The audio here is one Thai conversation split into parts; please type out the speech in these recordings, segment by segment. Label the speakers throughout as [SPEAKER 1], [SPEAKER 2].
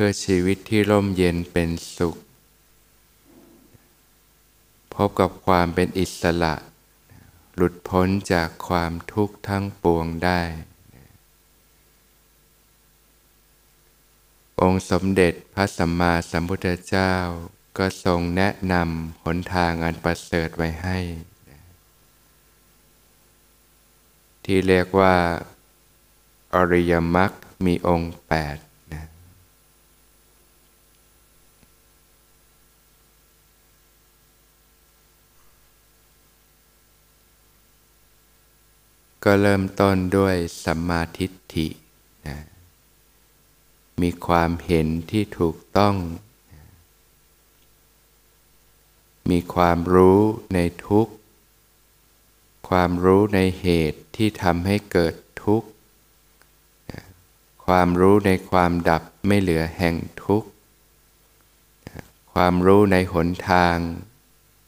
[SPEAKER 1] พื่อชีวิตที่ร่มเย็นเป็นสุข พบกับความเป็นอิสระ หลุดพ้นจากความทุกข์ทั้งปวงได้ องค์สมเด็จพระสัมมาสัมพุทธเจ้าก็ทรงแนะนำหนทางอันประเสริฐไว้ให้ ที่เรียกว่า อริยมรรคมีองค์แปด ก็เริ่มต้นด้วยสัมมาทิฏฐินะมีความเห็นที่ถูกต้อง มีความรู้ในทุกข์ ความรู้ในเหตุที่ทำให้เกิดทุกข์ ความรู้ในความดับไม่เหลือแห่งทุกข์ ความรู้ในหนทาง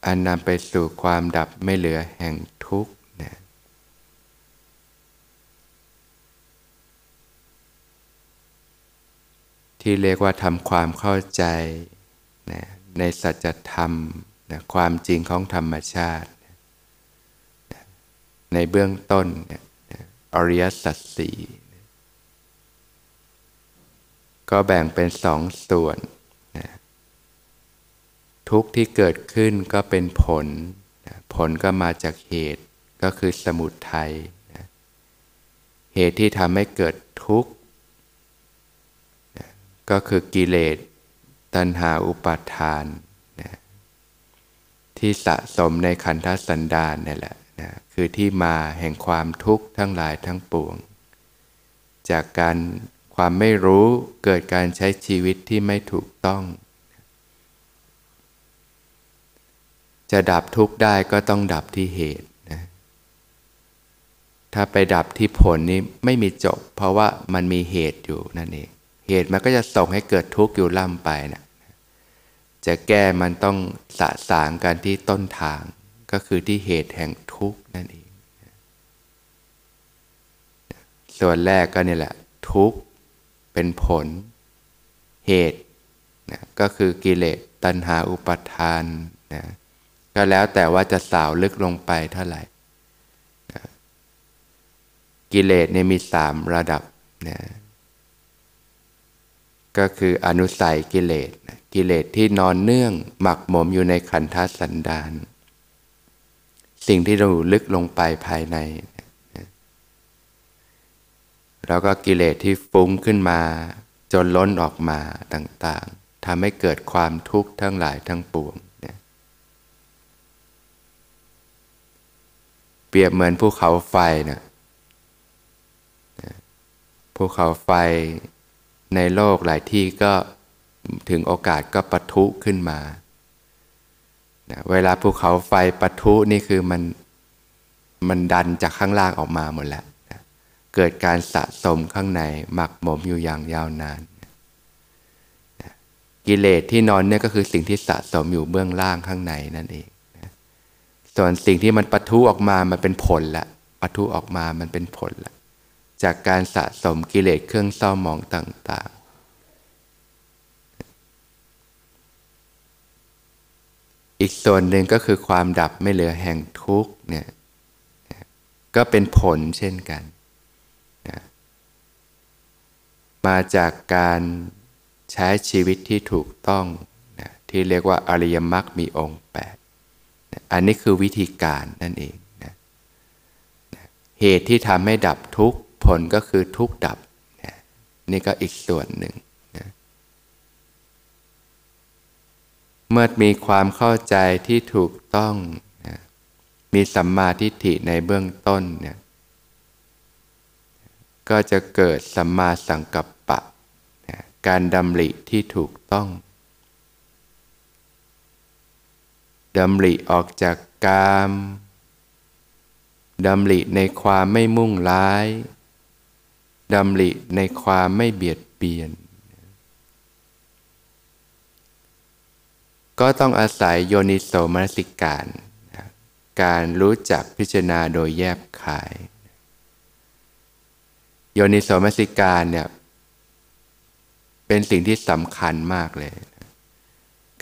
[SPEAKER 1] อันนำไปสู่ความดับไม่เหลือแห่งทุกข์ ที่เรียกว่าทำความเข้าใจในสัจธรรมนะความจริงของธรรมชาติในเบื้องต้นอริยสัจสี่ก็แบ่งเป็นสองส่วนนะทุกที่เกิดขึ้นก็เป็นผลนะผลก็มาจากเหตุก็คือสมุทัยนะเหตุที่ทำให้เกิดทุกข์ ก็คือกิเลสตัณหาอุปาทานที่สะสมในขันธสันดานนี่แหละนะคือที่มาแห่งความทุกข์ทั้งหลายทั้งปวง จากการความไม่รู้เกิดการใช้ชีวิตที่ไม่ถูกต้อง จะดับทุกข์ได้ก็ต้องดับที่เหตุนะถ้าไปดับที่ผลนี้ไม่มีจบ เพราะว่ามันมีเหตุอยู่นั่นเอง เหตุมันก็จะส่งให้เกิดทุกข์อยู่ล่ำไปนะจะแก้มันต้องสะสางกันที่ต้นทางก็คือที่เหตุแห่งทุกข์นั่นเอง ส่วนแรกก็นี่แหละ ทุกข์เป็นผล เหตุนะก็คือกิเลสตัณหาอุปาทานนะก็แล้วแต่ว่าจะสาวลึกลงไปเท่าไหร่นะกิเลสเนี่ยมีสามระดับนะ ก็คืออนุสัยกิเลสกิเลสที่นอนเนื่องหมักหมมอยู่ในขันธสันดานสิ่งที่เราลึกลงไปภายใน แล้วก็กิเลสที่ฟุ้งขึ้นมา จนล้นออกมาต่างๆทำให้เกิดความทุกข์ทั้งหลายทั้งปวงเปรียบเหมือนภูเขาไฟนะภูเขาไฟ ในโลกหลายที่ก็ถึงโอกาสก็ปะทุขึ้นมา เวลาภูเขาไฟปะทุนี่คือมันมันดันจากข้างล่างออกมาหมดแล้ว เกิดการสะสมข้างในหมักหมมอยู่อย่างยาวนาน กิเลสที่นอนเนี่ยก็คือสิ่งที่สะสมอยู่เบื้องล่างข้างในนั่นเอง ส่วนสิ่งที่มันปะทุออกมามันเป็นผลละปะทุออกมามันเป็นผลละ จากการสะสมกิเลสเครื่องเศร้าหมองต่าง ๆ อีกส่วนหนึ่งก็คือความดับไม่เหลือแห่งทุกข์เนี่ยก็เป็นผลเช่นกันนะมาจากการใช้ชีวิตที่ถูกต้องนะที่เรียกว่าอริยมรรคมีองค์แปดนะอันนี้คือวิธีการนั่นเองนะนะเหตุที่ทำให้ดับทุกข์ ผลก็คือทุกดับนี่ก็อีกส่วนหนึ่งนะเมื่อมีความเข้าใจที่ถูกต้องนะมีสัมมาทิฏฐิในเบื้องต้นเนี่ยก็จะเกิดสัมมาสังกัปปะนะการดำริที่ถูกต้องดำริออกจากกามดำริในความไม่มุ่งร้าย ดำริในความไม่เบียดเบียน ก็ต้องอาศัยโยนิโสมนสิการ การรู้จักพิจารณาโดยแยบขาย โยนิโสมนสิการเนี่ยเป็นสิ่งที่สำคัญมากเลย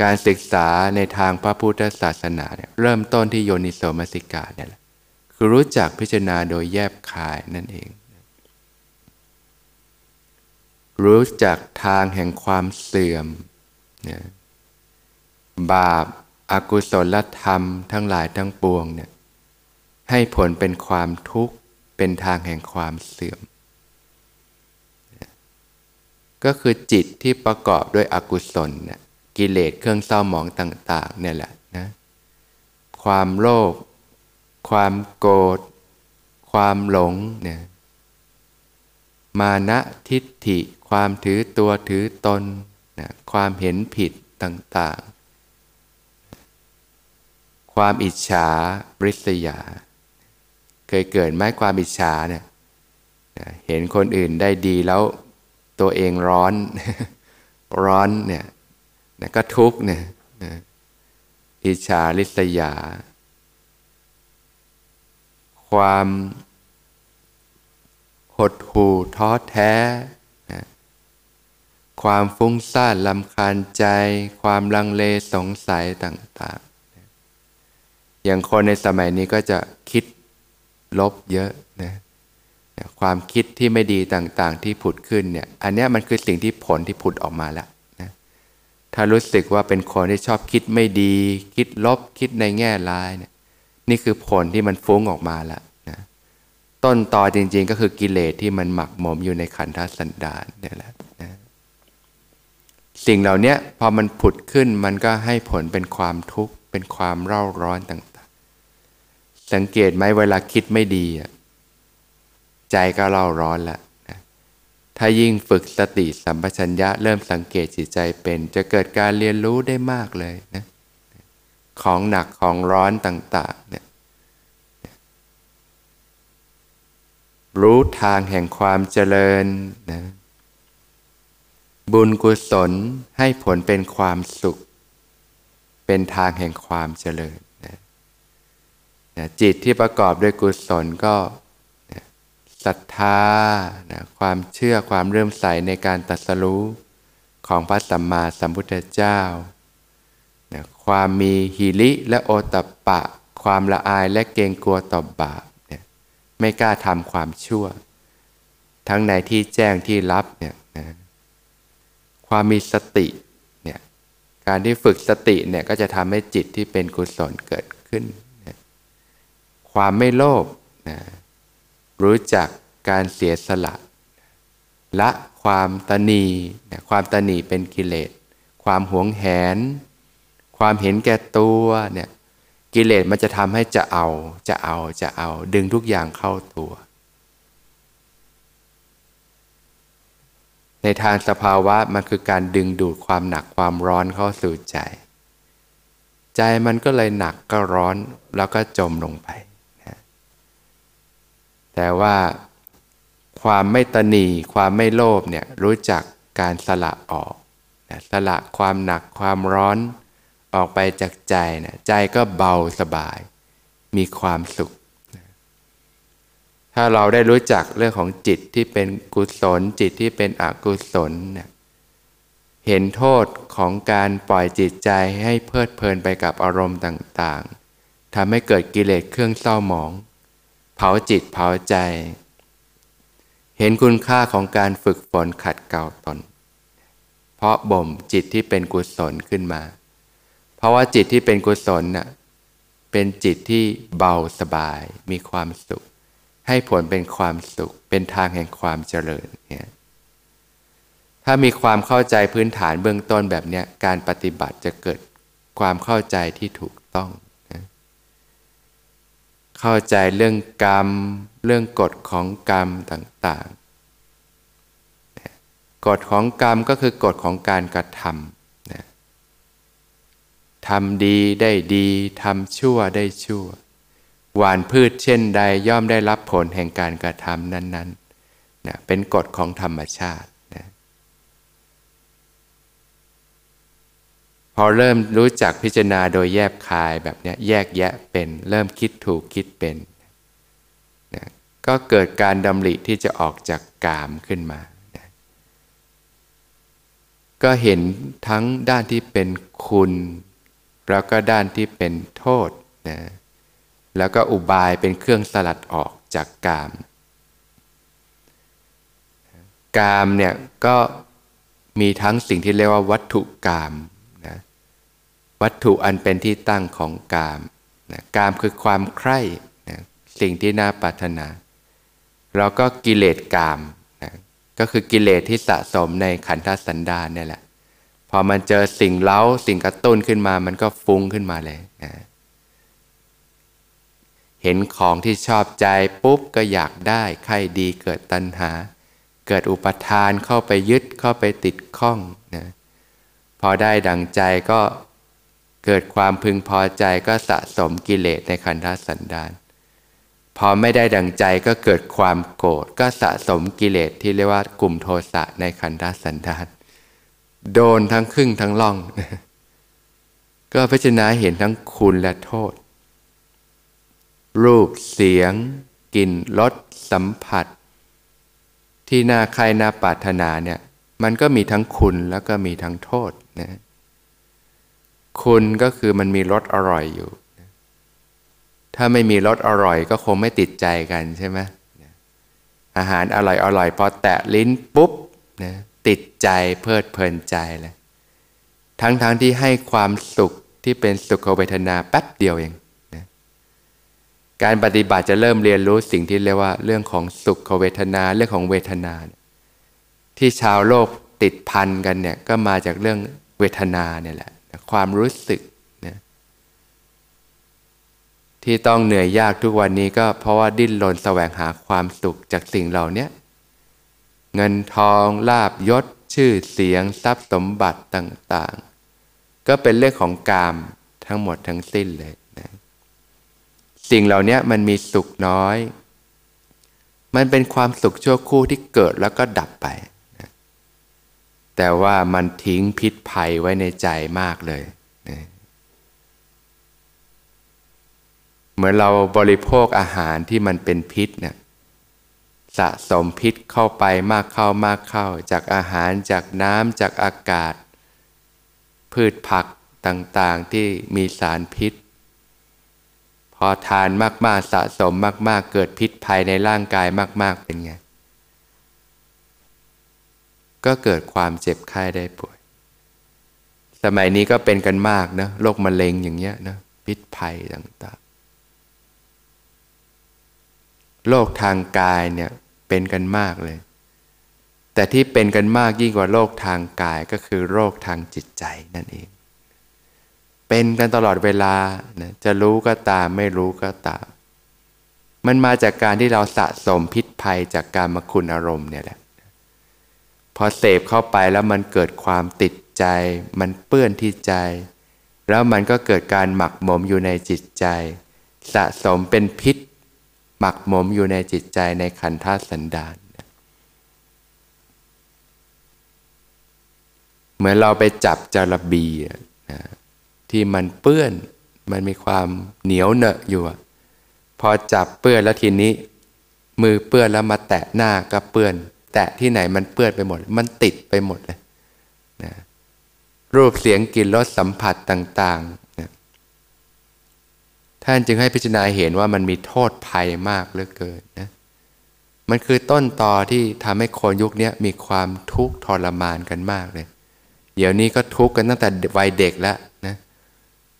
[SPEAKER 1] การศึกษาในทางพระพุทธศาสนาเนี่ยเริ่มต้นที่โยนิโสมสิกาเนี่ยแหลคือรู้จักพิจารณาโดยแยบคายนั่นเอง รู้จักทางแห่งความเสื่อมนี่ยบาปอากุศลธรรมทั้งหลายทั้งปวงเนี่ยให้ผลเป็นความทุกข์เป็นทางแห่งความเสื่อม ก็คือจิตที่ประกอบด้วยอกุศลนี่ยกิเลสเครื่องเศร้าหมองต่าง ๆ เนี่ยแหละนะความโลภความโกรธความหลงเนี่ยมานะทิฏฐิ ความถือตัวถือตนนะความเห็นผิดต่างๆ ความอิจฉาริษยา เคยเกิดไหมความอิจฉาเนี่ยเห็นคนอื่นได้ดีแล้วตัวเองร้อนร้อนเนี่ยก็ทุกเนี่ยอิจฉาริษยา ความหดหู่ท้อแท้ ความฟุ้งซ่านลำคาญใจ ความลังเลสงสัยต่างๆ อย่างคนในสมัยนี้ก็จะคิดลบเยอะนะความคิดที่ไม่ดีต่างๆ ที่ผุดขึ้นเนี่ย อันนี้มันคือสิ่งที่ผลที่ผุดออกมาแล้วนะถ้ารู้สึกว่าเป็นคนที่ชอบคิดไม่ดี คิดลบคิดในแง่ร้ายเนี่ยนี่คือผลที่มันฟุ้งออกมาแล้วนะต้นตอจริงๆก็คือกิเลสที่มันหมักหมมอยู่ในขันธสันดานนี่แหละนะ สิ่งเหล่านี้พอมันผุดขึ้นมันก็ให้ผลเป็นความทุกข์ เป็นความเร่าร้อนต่างๆ สังเกตไหมเวลาคิดไม่ดี ใจก็เร่าร้อนแล้วนะถ้ายิ่งฝึกสติสัมปชัญญะเริ่มสังเกตจิตใจเป็น จะเกิดการเรียนรู้ได้มากเลยนะของหนักของร้อนต่างๆเนี่ยรู้ทางแห่งความเจริญนะ บุญกุศลให้ผลเป็นความสุข เป็นทางแห่งความเจริญนะนะจิตที่ประกอบด้วยกุศลก็นะศรัทธานะความเชื่อความเริ่มใสในการตัดสรู้ของพระสัมมาสัมพุทธเจ้านะความมีหิริและโอตปะ ความละอายและเกรงกลัวต่อบาปเนี่ยไม่กล้าทำความชั่ว ทั้งในที่แจ้งที่รับเนี่ย ความมีสติเนี่ยการที่ฝึกสติเนี่ยก็จะทำให้จิตที่เป็นกุศลเกิดขึ้นนความไม่โลภนะรู้จักการเสียสละละความตนีนะความตนีเป็นกิเลส ความหวงแหน ความเห็นแก่ตัวเนี่ยกิเลสมันจะทำให้จะเอาจะเอาจะเอา ดึงทุกอย่างเข้าตัว ในทางสภาวะมันคือการดึงดูดความหนักความร้อนเข้าสู่ใจ ใจมันก็เลยหนักก็ร้อนแล้วก็จมลงไปนะแต่ว่าความไม่ตนีความไม่โลภเนี่ยรู้จักการสละออกนะสละความหนักความร้อนออกไปจากใจนะใจก็เบาสบาย มีความสุข ถ้าเราได้รู้จักเรื่องของจิตที่เป็นกุศลจิตที่เป็นอกุศลเนี่ยเห็นโทษของการปล่อยจิตใจให้เพลิดเพลินไปกับอารมณ์ต่างๆทำให้เกิดกิเลสเครื่องเศร้าหมอง เผาจิตเผาใจ เห็นคุณค่าของการฝึกฝนขัดเกลาตน เพราะบ่มจิตที่เป็นกุศลขึ้นมา เพราะว่าจิตที่เป็นกุศลน่ะเป็นจิตที่เบาสบายมีความสุข ให้ผลเป็นความสุข เป็นทางแห่งความเจริญเนี่ยถ้ามีความเข้าใจพื้นฐานเบื้องต้นแบบนี้การปฏิบัติจะเกิดความเข้าใจที่ถูกต้องนะเข้าใจเรื่องกรรม เรื่องกฎของกรรมต่างๆ กฎของกรรมก็คือกฎของการกระทำทำดีได้ดี ทำชั่วได้ชั่ว หวานพืชเช่นใดย่อมได้รับผลแห่งการกระทำนั้นๆนะเป็นกฎของธรรมชาตินะพอเริ่มรู้จักพิจารณาโดยแยบคายแบบนี้แยกแยะเป็น เริ่มคิดถูกคิดเป็นนะก็เกิดการดำริที่จะออกจากกามขึ้นมานะก็เห็นทั้งด้านที่เป็นคุณ แล้วก็ด้านที่เป็นโทษนะ แล้วก็อุบายเป็นเครื่องสลัดออกจากกาม กามเนี่ยก็มีทั้งสิ่งที่เรียกว่าวัตถุกามนะวัตถุอันเป็นที่ตั้งของกามนะกามคือความใคร่นะสิ่งที่น่าปรารถนา แล้วก็กิเลสกามนะก็คือกิเลสที่สะสมในขันธสันดานนี่แหละ พอมันเจอสิ่งเล้าสิ่งกระตุ้นขึ้นมา มันก็ฟุ้งขึ้นมาเลยนะ เห็นของที่ชอบใจปุ๊บก็อยากได้ใครดีเกิดตัณหา เกิดอุปทานเข้าไปยึดเข้าไปติดข้องนะพอได้ดังใจก็เกิดความพึงพอใจก็สะสมกิเลสในขันธสันดาน พอไม่ได้ดังใจก็เกิดความโกรธก็สะสมกิเลสที่เรียกว่ากลุ่มโทสะในขันธสันดานโดนทั้งครึ่งทั้งล่อง ก็พิจารณาเห็นทั้งคุณและโทษ รูปเสียง กลิ่นรสสัมผัส ที่น่าใครน่าปรารถนาเนี่ยมันก็มีทั้งคุณแล้วก็มีทั้งโทษนะคุณก็คือมันมีรสอร่อยอยู่ ถ้าไม่มีรสอร่อยก็คงไม่ติดใจกันใช่ไหมอาหารอร่อยอร่อยพอแตะลิ้นปุ๊บนะติดใจเพลิดเพลินใจเลยทั้งๆทที่ให้ความสุขที่เป็นสุขเวทนาแป๊บเดียวเอง การปฏิบัติจะเริ่มเรียนรู้สิ่งที่เรียกว่า เรื่องของสุขเวทนา เรื่องของเวทนา ที่ชาวโลกติดพันกันเนี่ยก็มาจากเรื่องเวทนาเนี่ยแหละ ความรู้สึกนะที่ต้องเหนื่อยยากทุกวันนี้ก็เพราะว่าดิ้นรนแสวงหาความสุขจากสิ่งเหล่านี้เงินทองลาบยศ ชื่อเสียงทรัพย์สมบัติต่าง ๆ ก็เป็นเรื่องของกามทั้งหมดทั้งสิ้นเลย สิ่งเหล่านี้มันมีสุขน้อย มันเป็นความสุขชั่วคู่ที่เกิดแล้วก็ดับไป แต่ว่ามันทิ้งพิษภัยไว้ในใจมากเลย เหมือนเราบริโภคอาหารที่มันเป็นพิษเนี่ยสะสมพิษเข้าไปมากเข้ามากเข้า จากอาหารจากน้ำจากอากาศ พืชผักต่างๆที่มีสารพิษ พอทานมากๆสะสมมาก ๆ เกิดพิษภัยในร่างกายมาก ๆ เป็นไง ก็เกิดความเจ็บไข้ได้ป่วย สมัยนี้ก็เป็นกันมากนะโรคมะเร็งอย่างเงี้ยนะพิษภัยต่างๆโรคทางกายเนี่ยเป็นกันมากเลย แต่ที่เป็นกันมากยิ่งกว่าโรคทางกายก็คือโรคทางจิตใจนั่นเอง เป็นกันตลอดเวลานะจะรู้ก็ตามไม่รู้ก็ตาม มันมาจากการที่เราสะสมพิษภัยจากการมาคุณอารมณ์เนี่ยแหละ พอเสพเข้าไปแล้วมันเกิดความติดใจ มันเปื้อนที่ใจ แล้วมันก็เกิดการหมักหมมอยู่ในจิตใจ สะสมเป็นพิษ หมักหมมอยู่ในจิตใจในขันธสันดานเหมือนเราไปจับจระบีนะ ที่มันเปื้อน มันมีความเหนียวเหนอะอยู่ พอจับเปื้อนแล้วทีนี้ มือเปื้อนแล้วมาแตะหน้าก็เปื้อน แตะที่ไหนมันเปื้อนไปหมด มันติดไปหมดเลยนะรูปเสียงกลิ่นรสสัมผัสต่างๆนะท่านจึงให้พิจารณาเห็นว่ามันมีโทษภัยมากเหลือเกินนะมันคือต้นตอที่ทำให้คนยุคนี้มีความทุกข์ทรมานกันมากเลย เดี๋ยวนี้ก็ทุกข์กันตั้งแต่วัยเด็กแล้วนะ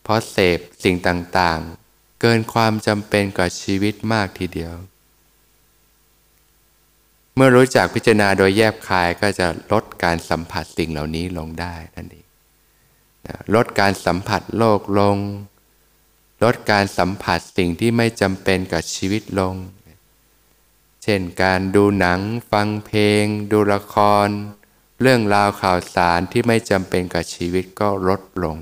[SPEAKER 1] ราะเสพสิ่งต่างๆ เกินความจำเป็นกับชีวิตมากทีเดียว เมื่อรู้จักพิจารณาโดยแยบคายก็จะลดการสัมผัสสิ่งเหล่านี้ลงได้นั่นเองลดการสัมผัสโลกลง ลดการสัมผัสสิ่งที่ไม่จำเป็นกับชีวิตลง เช่นการดูหนัง ฟังเพลง ดูละคร เรื่องราวข่าวสารที่ไม่จำเป็นกับชีวิตก็ลดลง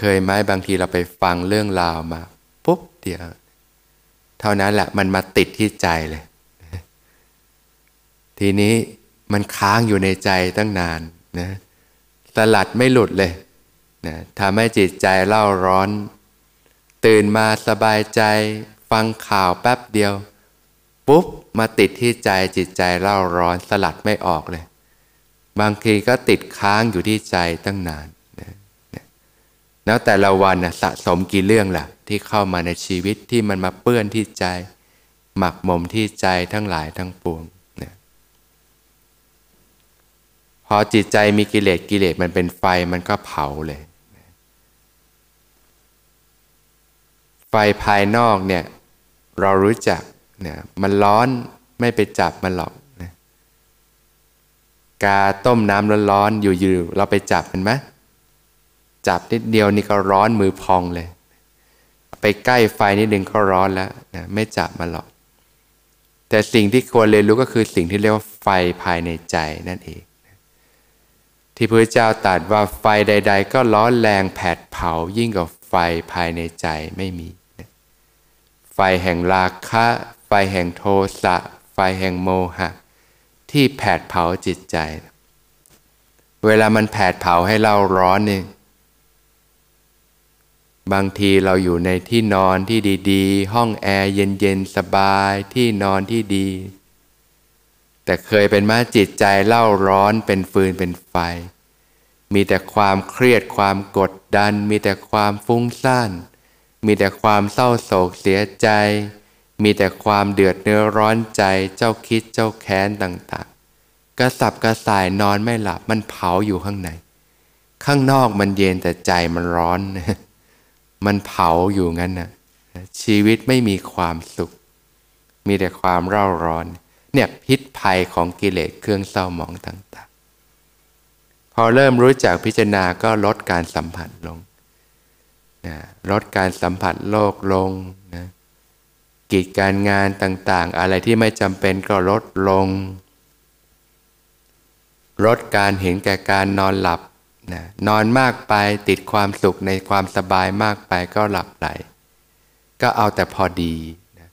[SPEAKER 1] เคยไหมบางทีเราไปฟังเรื่องราวมาปุ๊บเดียว เท่านั้นแหละมันมาติดที่ใจเลย ทีนี้มันค้างอยู่ในใจตั้งนานนะสลัดไม่หลุดเลยนะทำให้จิตใจเล่าร้อน ตื่นมาสบายใจ ฟังข่าวแป๊บเดียว ปุ๊บ มาติดที่ใจจิตใจเล่าร้อนสลัดไม่ออกเลย บางทีก็ติดค้างอยู่ที่ใจตั้งนาน แล้วแต่ละวันนะสะสมกี่เรื่องล่ะ ที่เข้ามาในชีวิตที่มันมาเปื้อนที่ใจ หมักหมมที่ใจทั้งหลายทั้งปวงนะพอจิตใจมีกิเลสกิเลสมันเป็นไฟมันก็เผาเลย ไฟภายนอกเนี่ย เรารู้จักเนี่ยมันร้อนไม่ไปจับมันหรอกนะกาต้มน้ำร้อนๆอยู่ๆเราไปจับมันไหม จับนิดเดียวนี่ก็ร้อนมือพองเลย ไปใกล้ไฟนิดนึงก็ร้อนแล้วนะไม่จับมันหรอก แต่สิ่งที่ควรเรียนรู้ก็คือสิ่งที่เรียกว่าไฟภายในใจนั่นเองที่พระเจ้าตรัสว่าไฟใด ๆ ก็ร้อนแรงแผดเผายิ่งกว่าไฟภายในใจไม่มี ไฟแห่งราคะ ไฟแห่งโทสะ ไฟแห่งโมหะ ที่แผดเผาจิตใจ เวลามันแผดเผาให้เราร้อนนี่ บางทีเราอยู่ในที่นอนที่ดีๆ ห้องแอร์เย็นๆ สบายที่นอนที่ดี แต่เคยเป็นมาจิตใจเล่าร้อนเป็นฟืนเป็นไฟ มีแต่ความเครียดความกดดัน มีแต่ความฟุ้งซ่าน มีแต่ความเศร้าโศกเสียใจ มีแต่ความเดือดเนื้อร้อนใจเจ้าคิดเจ้าแค้นต่างๆ กระสับกระส่ายนอนไม่หลับมันเผาอยู่ข้างใน ข้างนอกมันเย็นแต่ใจมันร้อน มันเผาอยู่งั้นนะชีวิตไม่มีความสุข มีแต่ความเร่าร้อน เนี่ยพิษภัยของกิเลสเครื่องเศร้าหมองต่างๆ พอเริ่มรู้จักพิจารณาก็ลดการสัมผัสลงนะลดการสัมผัสโลกลงนะกิจการงานต่างๆ อะไรที่ไม่จำเป็นก็ลดลง ลดการเห็นแก่การนอนหลับ นะนอนมากไปติดความสุขในความสบายมากไปก็หลับไหล ก็เอาแต่พอดีนะ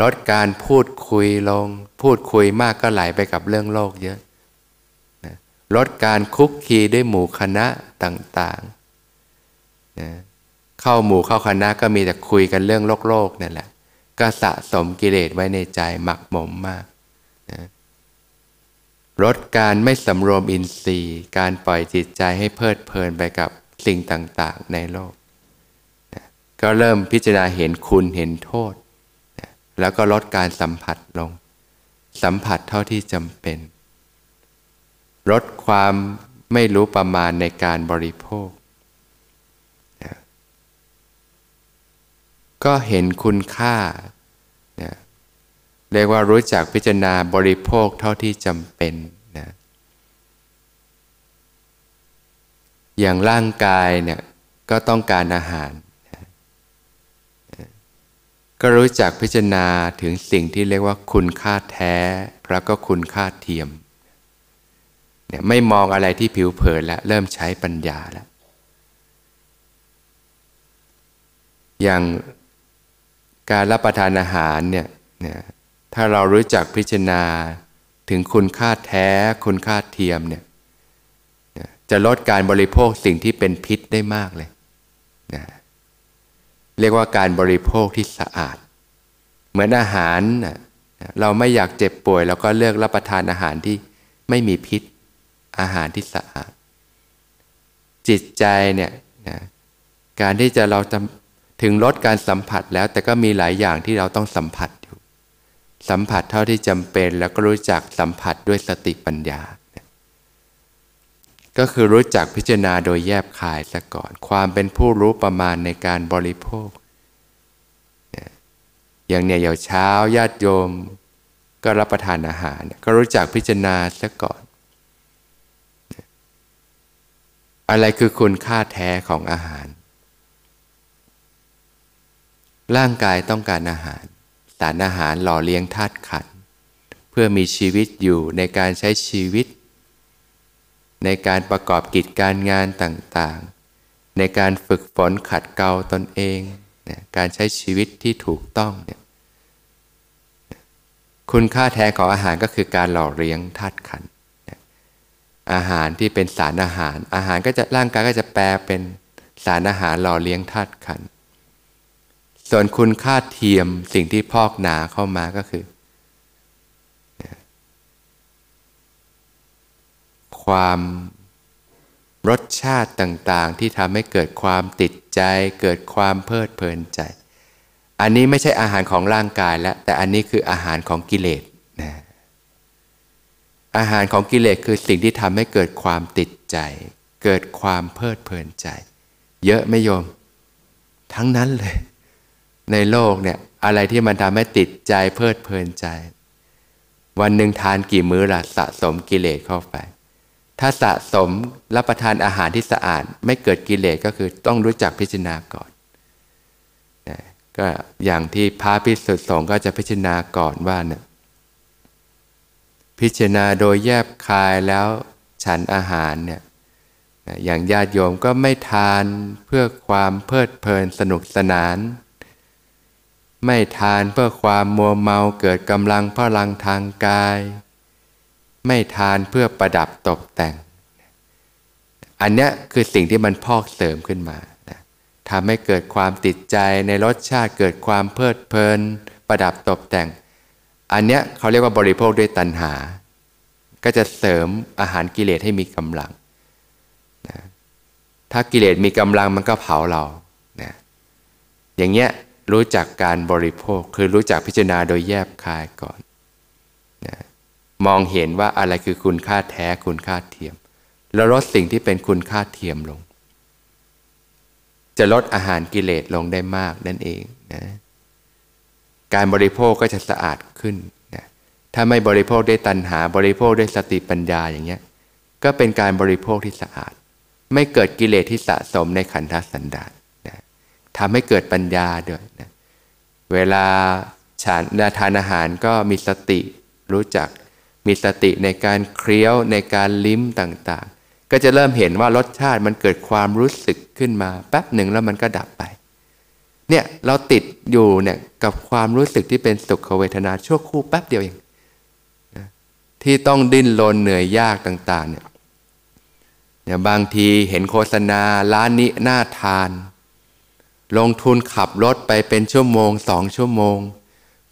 [SPEAKER 1] ลดการพูดคุยลง พูดคุยมากก็ไหลไปกับเรื่องโลกเยอะนะลดการคุกคีด้วยหมู่คณะต่างๆนะเข้าหมู่เข้าคณะก็มีแต่คุยกันเรื่องโลกโลกนั่นแหละ ก็สะสมกิเลสไว้ในใจหมักหมมมากนะ ลดการไม่สำรวมอินทรีย์ การปล่อยจิตใจให้เพลิดเพลินไปกับสิ่งต่างๆ ในโลกนะก็เริ่มพิจารณาเห็นคุณเห็นโทษนะแล้วก็ลดการสัมผัสลง สัมผัสเท่าที่จำเป็น ลดความไม่รู้ประมาณในการบริโภคก็เห็นคุณค่า เรียกว่ารู้จักพิจารณาบริโภคเท่าที่จำเป็นนะอย่างร่างกายเนี่ยก็ต้องการอาหารนะก็รู้จักพิจารณาถึงสิ่งที่เรียกว่าคุณค่าแท้ แล้วก็คุณค่าเทียมเนี่ยไม่มองอะไรที่ผิวเผินแล้วเริ่มใช้ปัญญาแล้วอย่างการรับประทานอาหารเนี่ยเนี่ย ถ้าเรารู้จักพิจารณาถึงคุณค่าแท้คุณค่าเทียมเนี่ยจะลดการบริโภคสิ่งที่เป็นพิษได้มากเลยนะเรียกว่าการบริโภคที่สะอาด เหมือนอาหารนะเราไม่อยากเจ็บป่วยเราก็เลือกรับประทานอาหารที่ไม่มีพิษ อาหารที่สะอาด จิตใจเนี่ยนะการที่จะเราจะถึงลดการสัมผัสแล้วแต่ก็มีหลายอย่างที่เราต้องสัมผัส สัมผัสเท่าที่จำเป็น แล้วก็รู้จักสัมผัสด้วยสติปัญญา ก็คือรู้จักพิจารณาโดยแยบคายซะก่อน ความเป็นผู้รู้ประมาณในการบริโภค อย่างเนี่ยอย่างเช้าญาติโยม ก็รับประทานอาหาร ก็รู้จักพิจารณาซะก่อน อะไรคือคุณค่าแท้ของอาหาร ร่างกายต้องการอาหารารอาหารหล่อเลี้ยงธาตุขัน เพื่อมีชีวิตอยู่ในการใช้ชีวิต ในการประกอบกิจการงานต่างๆ ในการฝึกฝนขัดเกลาตนเองนะการใช้ชีวิตที่ถูกต้องเนี่ยคุณค่าแท้ของอาหารก็คือการหล่อเลี้ยงธาตุขัน อาหารที่เป็นสารอาหาร อาหารก็จะร่างกายก็จะแปลเป็นสารอาหารหล่อเลี้ยงธาตุขัน ส่วนคุณค่าเทียมสิ่งที่พอกหนาเข้ามาก็คือ ความรสชาติต่างๆ ที่ทำให้เกิดความติดใจ เกิดความเพลิดเพลินใจ อันนี้ไม่ใช่อาหารของร่างกายแล้วแต่อันนี้คืออาหารของกิเลสนะอาหารของกิเลสคือสิ่งที่ทำให้เกิดความติดใจ เกิดความเพลิดเพลินใจ เยอะไหมโยม ทั้งนั้นเลย ในโลกเนี่ยอะไรที่มันทำให้ติดใจเพลิดเพลินใจ วันหนึ่งทานกี่มื้อละสะสมกิเลสเข้าไป ถ้าสะสมรับประทานอาหารที่สะอาด ไม่เกิดกิเลสก็คือต้องรู้จักพิจารณาก่อนนะก็อย่างที่พระพิสุทธิสงฆ์ก็จะพิจารณาก่อนว่าเนี่ยพิจารณาโดยแยบคายแล้วฉันอาหารเนี่ยอย่างญาติโยมก็ไม่ทานเพื่อความเพลิดเพลินสนุกสนาน ไม่ทานเพื่อความมัวเมาเกิดกำลังพลังทางกาย ไม่ทานเพื่อประดับตกแต่ง อันนี้คือสิ่งที่มันพอกเสริมขึ้นมาทำให้เกิดความติดใจในรสชาติเกิดความเพลิดเพลิน ประดับตกแต่ง อันเนี้ยเขาเรียกว่าบริโภคด้วยตัณหา ก็จะเสริมอาหารกิเลสให้มีกำลังนะถ้ากิเลสมีกำลังมันก็เผาเรานะอย่างเงี้ย รู้จักการบริโภค คือรู้จักพิจารณาโดยแยบคายก่อนนะมองเห็นว่าอะไรคือคุณค่าแท้คุณค่าเทียม แล้วลดสิ่งที่เป็นคุณค่าเทียมลง จะลดอาหารกิเลสลงได้มากนั่นเองนะการบริโภคก็จะสะอาดขึ้นนะถ้าไม่บริโภคด้วยตัณหาบริโภคด้วยสติปัญญาอย่างเงี้ย ก็เป็นการบริโภคที่สะอาด ไม่เกิดกิเลสที่สะสมในขันธสันดาน ทำให้เกิดปัญญาด้วยนะเวลาฉันทานอาหารก็มีสติรู้จัก มีสติในการเคี้ยวในการลิ้มต่างๆ ก็จะเริ่มเห็นว่ารสชาติมันเกิดความรู้สึกขึ้นมาแป๊บหนึ่งแล้วมันก็ดับไป เนี่ยเราติดอยู่เนี่ยกับความรู้สึกที่เป็นสุขเวทนาชั่วคู่แป๊บเดียวเองที่ต้องดิ้นรนเหนื่อยยากต่าง ๆ เนี่ยเนี่ยบางทีเห็นโฆษณาร้านนี้น่าทาน ลงทุนขับรถไปเป็นชั่วโมงสองชั่วโมง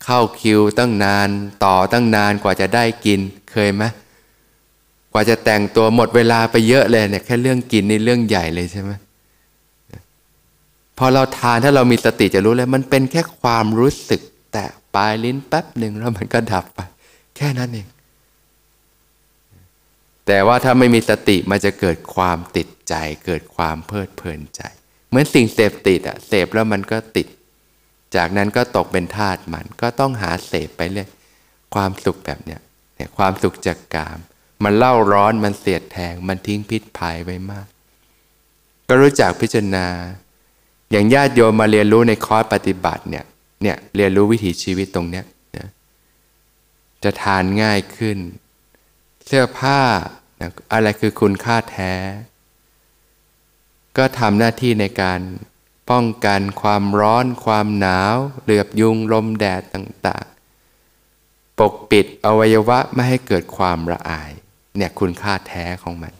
[SPEAKER 1] เข้าคิวตั้งนาน ต่อตั้งนานกว่าจะได้กินเคยไหมกว่าจะแต่งตัวหมดเวลาไปเยอะเลยเนี่ยแค่เรื่องกินนี่เรื่องใหญ่เลยใช่ไหมพอเราทานถ้าเรามีสติจะรู้เลยมันเป็นแค่ความรู้สึก แต่ปลายลิ้นแป๊บหนึ่งแล้วมันก็ดับไป แค่นั้นเอง แต่ว่าถ้าไม่มีสติมันจะเกิดความติดใจ เกิดความเพลิดเพลินใจ เหมือนสิ่งเสพติดอะเสพแล้วมันก็ติด จากนั้นก็ตกเป็นทาสมันก็ต้องหาเสพไปเรื่อยความสุขแบบเนี้ยเนี่ยความสุขจากกาม มันเล่าร้อนมันเสียดแทง มันทิ้งพิษภัยไว้มาก ก็รู้จักพิจารณา อย่างญาติโยมมาเรียนรู้ในคอร์สปฏิบัติเนี่ยเนี่ยเรียนรู้วิถีชีวิตตรงเนี้ยนะจะทานง่ายขึ้น เสื้อผ้านะอะไรคือคุณค่าแท้ ก็ทำหน้าที่ในการป้องกันความร้อน ความหนาว เหลือบยุงลมแดดต่างๆ ปกปิดอวัยวะไม่ให้เกิดความระอาย เนี่ยคุณค่าแท้ของมัน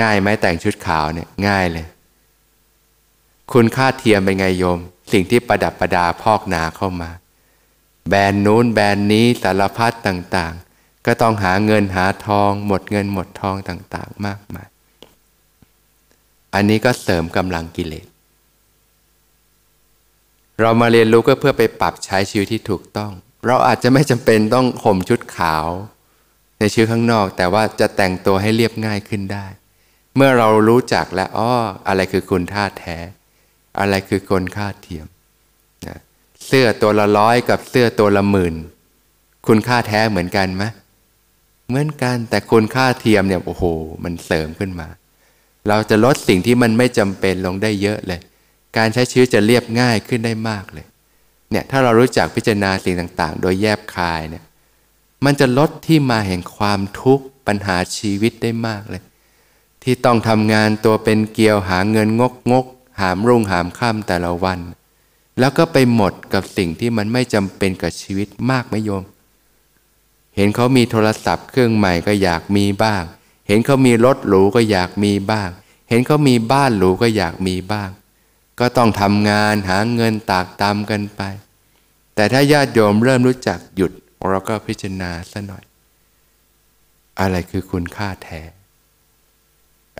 [SPEAKER 1] ง่ายไหมแต่งชุดขาวเนี่ยง่ายเลย คุณค่าเทียมเป็นไงโยม สิ่งที่ประดับประดาพอกนาเข้ามา แบรนด์นู้นแบรนด์นี้สารพัดต่างๆ ก็ต้องหาเงินหาทอง หมดเงินหมดทองต่างๆ มากมาย อันนี้ก็เสริมกำลังกิเลส เรามาเรียนรู้ก็เพื่อไปปรับใช้ชีวิตที่ถูกต้อง เราอาจจะไม่จำเป็นต้องห่มชุดขาว ในชีวิตข้างนอก แต่ว่าจะแต่งตัวให้เรียบง่ายขึ้นได้ เมื่อเรารู้จักและอ้ออะไรคือคุณท่าแท้ อะไรคือคนค่าเทียมนะเสื้อตัวละร้อยกับเสื้อตัวละหมื่น คุณค่าแท้เหมือนกันไหมเหมือนกันแต่คุณค่าเทียมเนี่ยโอ้โห มันเสริมขึ้นมา เราจะลดสิ่งที่มันไม่จำเป็นลงได้เยอะเลย การใช้ชีวิตจะเรียบง่ายขึ้นได้มากเลย เนี่ยถ้าเรารู้จักพิจารณาสิ่งต่างๆ โดยแยบคายเนี่ย มันจะลดที่มาแห่งความทุกข์ปัญหาชีวิตได้มากเลย ที่ต้องทำงานตัวเป็นเกียวหาเงินงกงก หามรุ่งหามข้ามแต่ละวัน แล้วก็ไปหมดกับสิ่งที่มันไม่จำเป็นกับชีวิตมากไหมโยม เห็นเขามีโทรศัพท์เครื่องใหม่ก็อยากมีบ้าง เห็นเขามีรถหรูก็อยากมีบ้าง เห็นเขามีบ้านหรูก็อยากมีบ้าง ก็ต้องทำงานหาเงินตากตามกันไป แต่ถ้าญาติโยมเริ่มรู้จักหยุดเราก็พิจารณาซะหน่อย อะไรคือคุณค่าแท้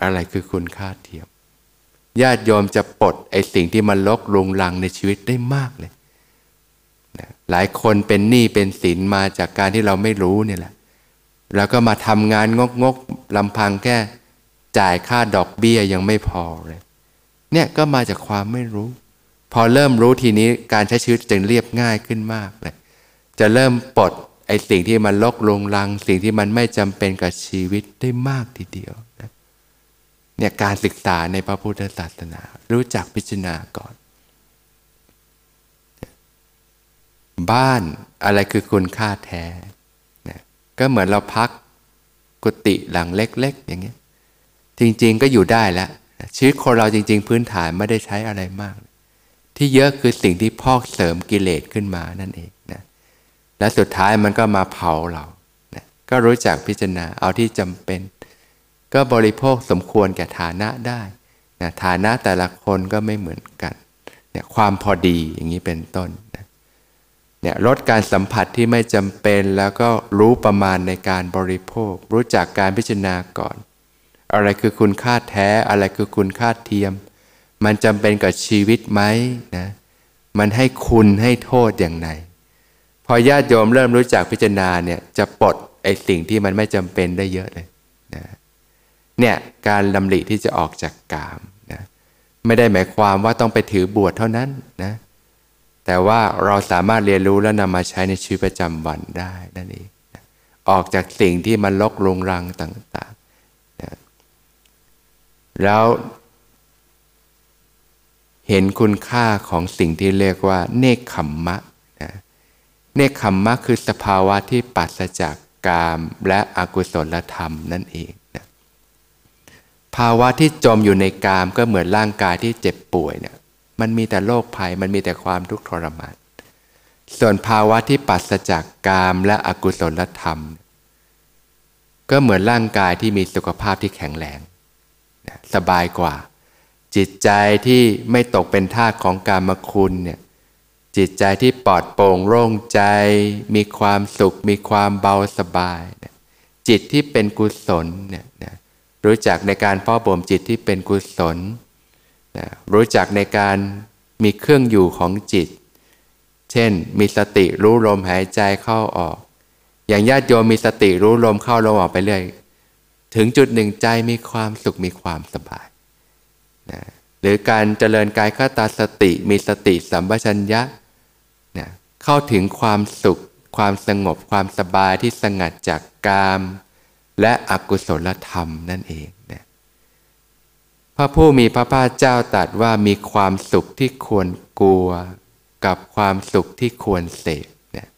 [SPEAKER 1] อะไรคือคุณค่าเทียม ญาติโยมจะปลดไอ้สิ่งที่มันลกลุงลังในชีวิตได้มากเลยนะหลายคนเป็นหนี้เป็นสินมาจากการที่เราไม่รู้เนี่ยแหละ แล้วก็มาทำงานงกงกลำพังแค่จ่ายค่าดอกเบี้ยยังไม่พอเลย เนี่ยก็มาจากความไม่รู้ พอเริ่มรู้ทีนี้การใช้ชีวิตจึงเรียบง่ายขึ้นมากเลย จะเริ่มปลดไอ้สิ่งที่มันลกลงลัง สิ่งที่มันไม่จำเป็นกับชีวิตได้มากทีเดียวนะเนี่ยการศึกษาในพระพุทธศาสนา รู้จักพิจารณาก่อน บ้านอะไรคือคุณค่าแท้ ก็เหมือนเราพักกุฏิหลังเล็ก ๆ อย่างเงี้ย จริง ๆ ก็อยู่ได้แล้วชีวิตคนเราจริง ๆ พื้นฐานไม่ได้ใช้อะไรมาก ที่เยอะคือสิ่งที่พอกเสริมกิเลสขึ้นมานั่นเองนะและสุดท้ายมันก็มาเผาเรานะก็รู้จักพิจารณาเอาที่จำเป็น ก็บริโภคสมควรแก่ฐานะได้นะฐานะแต่ละคนก็ไม่เหมือนกันเนี่ยความพอดีอย่างนี้เป็นต้น เนี่ยลดการสัมผัสที่ไม่จำเป็นแล้วก็รู้ประมาณในการบริโภค รู้จักการพิจารณาก่อน อะไรคือคุณค่าแท้อะไรคือคุณค่าเทียม มันจำเป็นกับชีวิตไหมนะมันให้คุณให้โทษอย่างไรพอญาติโยมเริ่มรู้จักพิจารณาเนี่ยจะปลดไอ้สิ่งที่มันไม่จำเป็นได้เยอะเลยนะเนี่ยการลำลิที่จะออกจากกามนะไม่ได้หมายความว่าต้องไปถือบวชเท่านั้นนะ แต่ว่าเราสามารถเรียนรู้และนำมาใช้ในชีวิตประจำวันได้นั่นเองออกจากสิ่งที่มันลกลงรังต่างๆ แล้วเห็นคุณค่าของสิ่งที่เรียกว่า เนคขมมะนะเนคขมมะคือสภาวะที่ปัสจากกามและอกุศลธรรมนั่นเองนะภาวะที่จมอยู่ในกามก็เหมือนร่างกายที่เจ็บป่วยเนี่ย มันมีแต่โรคภัย มันมีแต่ความทุกข์ทรมานส่วนภาวะที่ปัสจากกามและอกุศลธรรม ก็เหมือนร่างกายที่มีสุขภาพที่แข็งแรงสบายกว่า จิตใจที่ไม่ตกเป็นทาสของกามคุณเนี่ยจิตใจที่ปลอดโปร่งโล่งใจ มีความสุข มีความเบาสบาย จิตที่เป็นกุศลเนี่ยรู้จักในการพ่อบ่มจิตที่เป็นกุศล รู้จักในการมีเครื่องอยู่ของจิต เช่น มีสติรู้ลมหายใจเข้าออก อย่างญาติโยมมีสติรู้ลมเข้าลมออกไปเรื่อยถึงจุดหนึ่งใจมีความสุขมีความสบายนะหรือการเจริญกายคตาสติมีสติสัมปชัญญะนะเข้าถึงความสุข ความสงบความสบายที่สงัดจากกาม และอกุศลธรรมนั่นเอง พระผู้มีพระภาคเจ้าตรัสว่ามีความสุขที่ควรกลัว กับความสุขที่ควรเสพนะ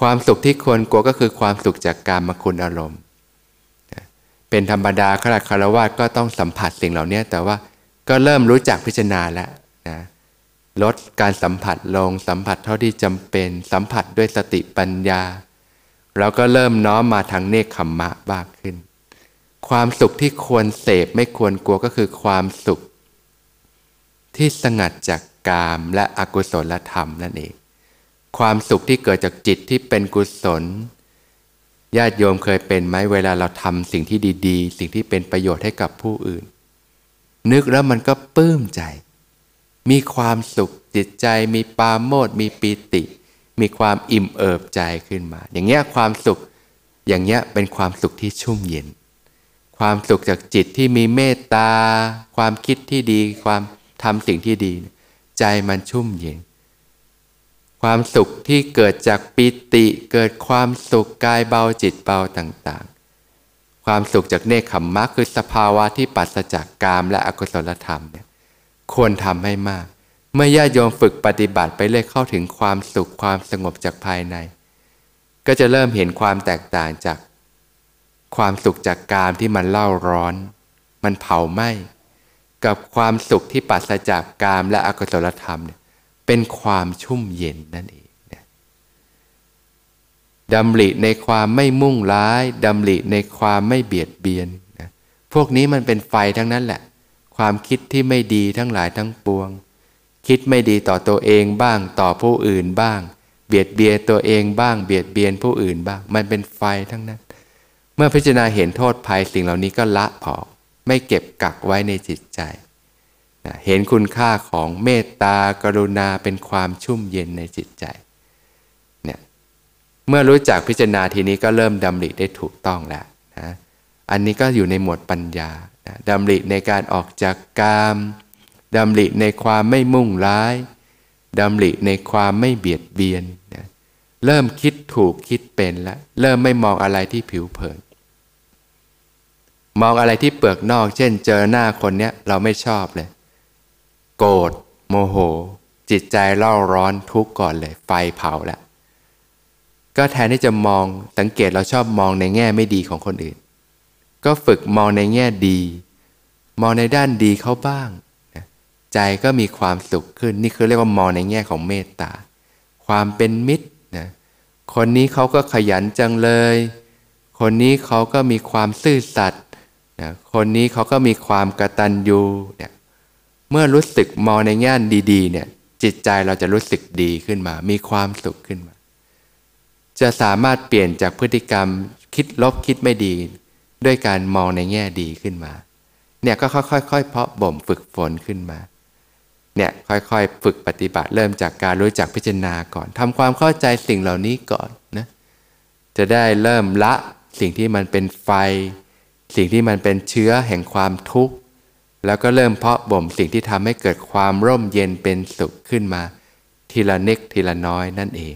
[SPEAKER 1] ความสุขที่ควรกลัวก็คือความสุขจากการมคุณอารมณ์ เป็นธรรมดาขราคารวะก็ต้องสัมผัสสิ่งเหล่านี้แต่ว่าก็เริ่มรู้จักพิจารณาแล้วนะลดการสัมผัสลงสัมผัสเท่าที่จำเป็น สัมผัสด้วยสติปัญญา เราก็เริ่มน้อมมาทางเนคขมมะบ้างขึ้น ความสุขที่ควรเสพไม่ควรกลัวก็คือความสุข ที่สงัดจากกามและอกุศลธรรมนั่นเอง ความสุขที่เกิดจากจิตที่เป็นกุศลญาติโยมเคยเป็นไหมเวลาเราทำสิ่งที่ดีๆ สิ่งที่เป็นประโยชน์ให้กับผู้อื่น นึกแล้วมันก็ปลื้มใจ มีความสุขจิตใจ มีปาโมดมีปีติ มีความอิ่มเอิบใจขึ้นมา อย่างเงี้ยความสุขอย่างเงี้ยเป็นความสุขที่ชุ่มเย็น ความสุขจากจิตที่มีเมตตา ความคิดที่ดี ความทำสิ่งที่ดี ใจมันชุ่มเย็น ความสุขที่เกิดจากปิติ เกิดความสุขกายเบาจิตเบาต่างๆ ความสุขจากเนคขมมะคือสภาวะที่ปัสจากกามและอกุศลธรรมเนี่ยควรทำให้มาก เมื่อญาติโยมฝึกปฏิบัติไปเรื่อยเข้าถึงความสุขความสงบจากภายใน ก็จะเริ่มเห็นความแตกต่างจาก ความสุขจากกามที่มันเล่าร้อน มันเผาไหม้กับความสุขที่ปัสจากกามและอกุศลธรรมเนี่ยเป็นความชุ่มเย็นนั่นเองนะดำริในความไม่มุ่งร้ายดำริในความไม่เบียดเบียนนะพวกนี้มันเป็นไฟทั้งนั้นแหละ ความคิดที่ไม่ดีทั้งหลายทั้งปวง คิดไม่ดีต่อตัวเองบ้างต่อผู้อื่นบ้าง เบียดเบียนตัวเองบ้าง เบียดเบียนผู้อื่นบ้าง มันเป็นไฟทั้งนั้น เมื่อพิจารณาเห็นโทษภัยสิ่งเหล่านี้ก็ละออก ไม่เก็บกักไว้ในจิตใจเห็นคุณค่าของเมตตากรุณาเป็นความชุ่มเย็นในจิตใจเนี่ยเมื่อรู้จักพิจารณาทีนี้ก็เริ่มดำริได้ถูกต้องแล้วนะอันนี้ก็อยู่ในหมวดปัญญาดำริในการออกจากกามดำริในความไม่มุ่งร้ายดำริในความไม่เบียดเบียนนะเริ่มคิดถูกคิดเป็นแล้ว เริ่มไม่มองอะไรที่ผิวเผิน มองอะไรที่เปลือกนอก เช่น เจอหน้าคนเนี้ยเราไม่ชอบเลย โกรธโมโห จิตใจเล่าร้อนทุกข์ก่อนเลย ไฟเผาแล้วก็แทนที่จะมองสังเกตเราชอบมองในแง่ไม่ดีของคนอื่น ก็ฝึกมองในแง่ดี มองในด้านดีเขาบ้างใจก็มีความสุขขึ้นนี่คือเรียกว่ามองในแง่ของเมตตา ความเป็นมิตรนะคนนี้เขาก็ขยันจังเลย คนนี้เขาก็มีความซื่อสัตย์ นะคนนี้เขาก็มีความกระตัญญูเนี่ยเมื่อรู้สึกมองในแง่ดีๆเนี่ยจิตใจเราจะรู้สึกดีขึ้นมา มีความสุขขึ้นมา จะสามารถเปลี่ยนจากพฤติกรรมคิดลบคิดไม่ดี ด้วยการมองในแง่ดีขึ้นมา เนี่ยก็ค่อยๆเพาะบ่มฝึกฝนขึ้นมา เนี่ยค่อยๆฝึกปฏิบัติเริ่มจากการรู้จักพิจารณาก่อนทำความเข้าใจสิ่งเหล่านี้ก่อนนะจะได้เริ่มละสิ่งที่มันเป็นไฟ สิ่งที่มันเป็นเชื้อแห่งความทุกข์ แล้วก็เริ่มเพาะบ่มสิ่งที่ทำให้เกิดความร่มเย็นเป็นสุขขึ้นมา ทีละนิกทีละน้อยนั่นเอง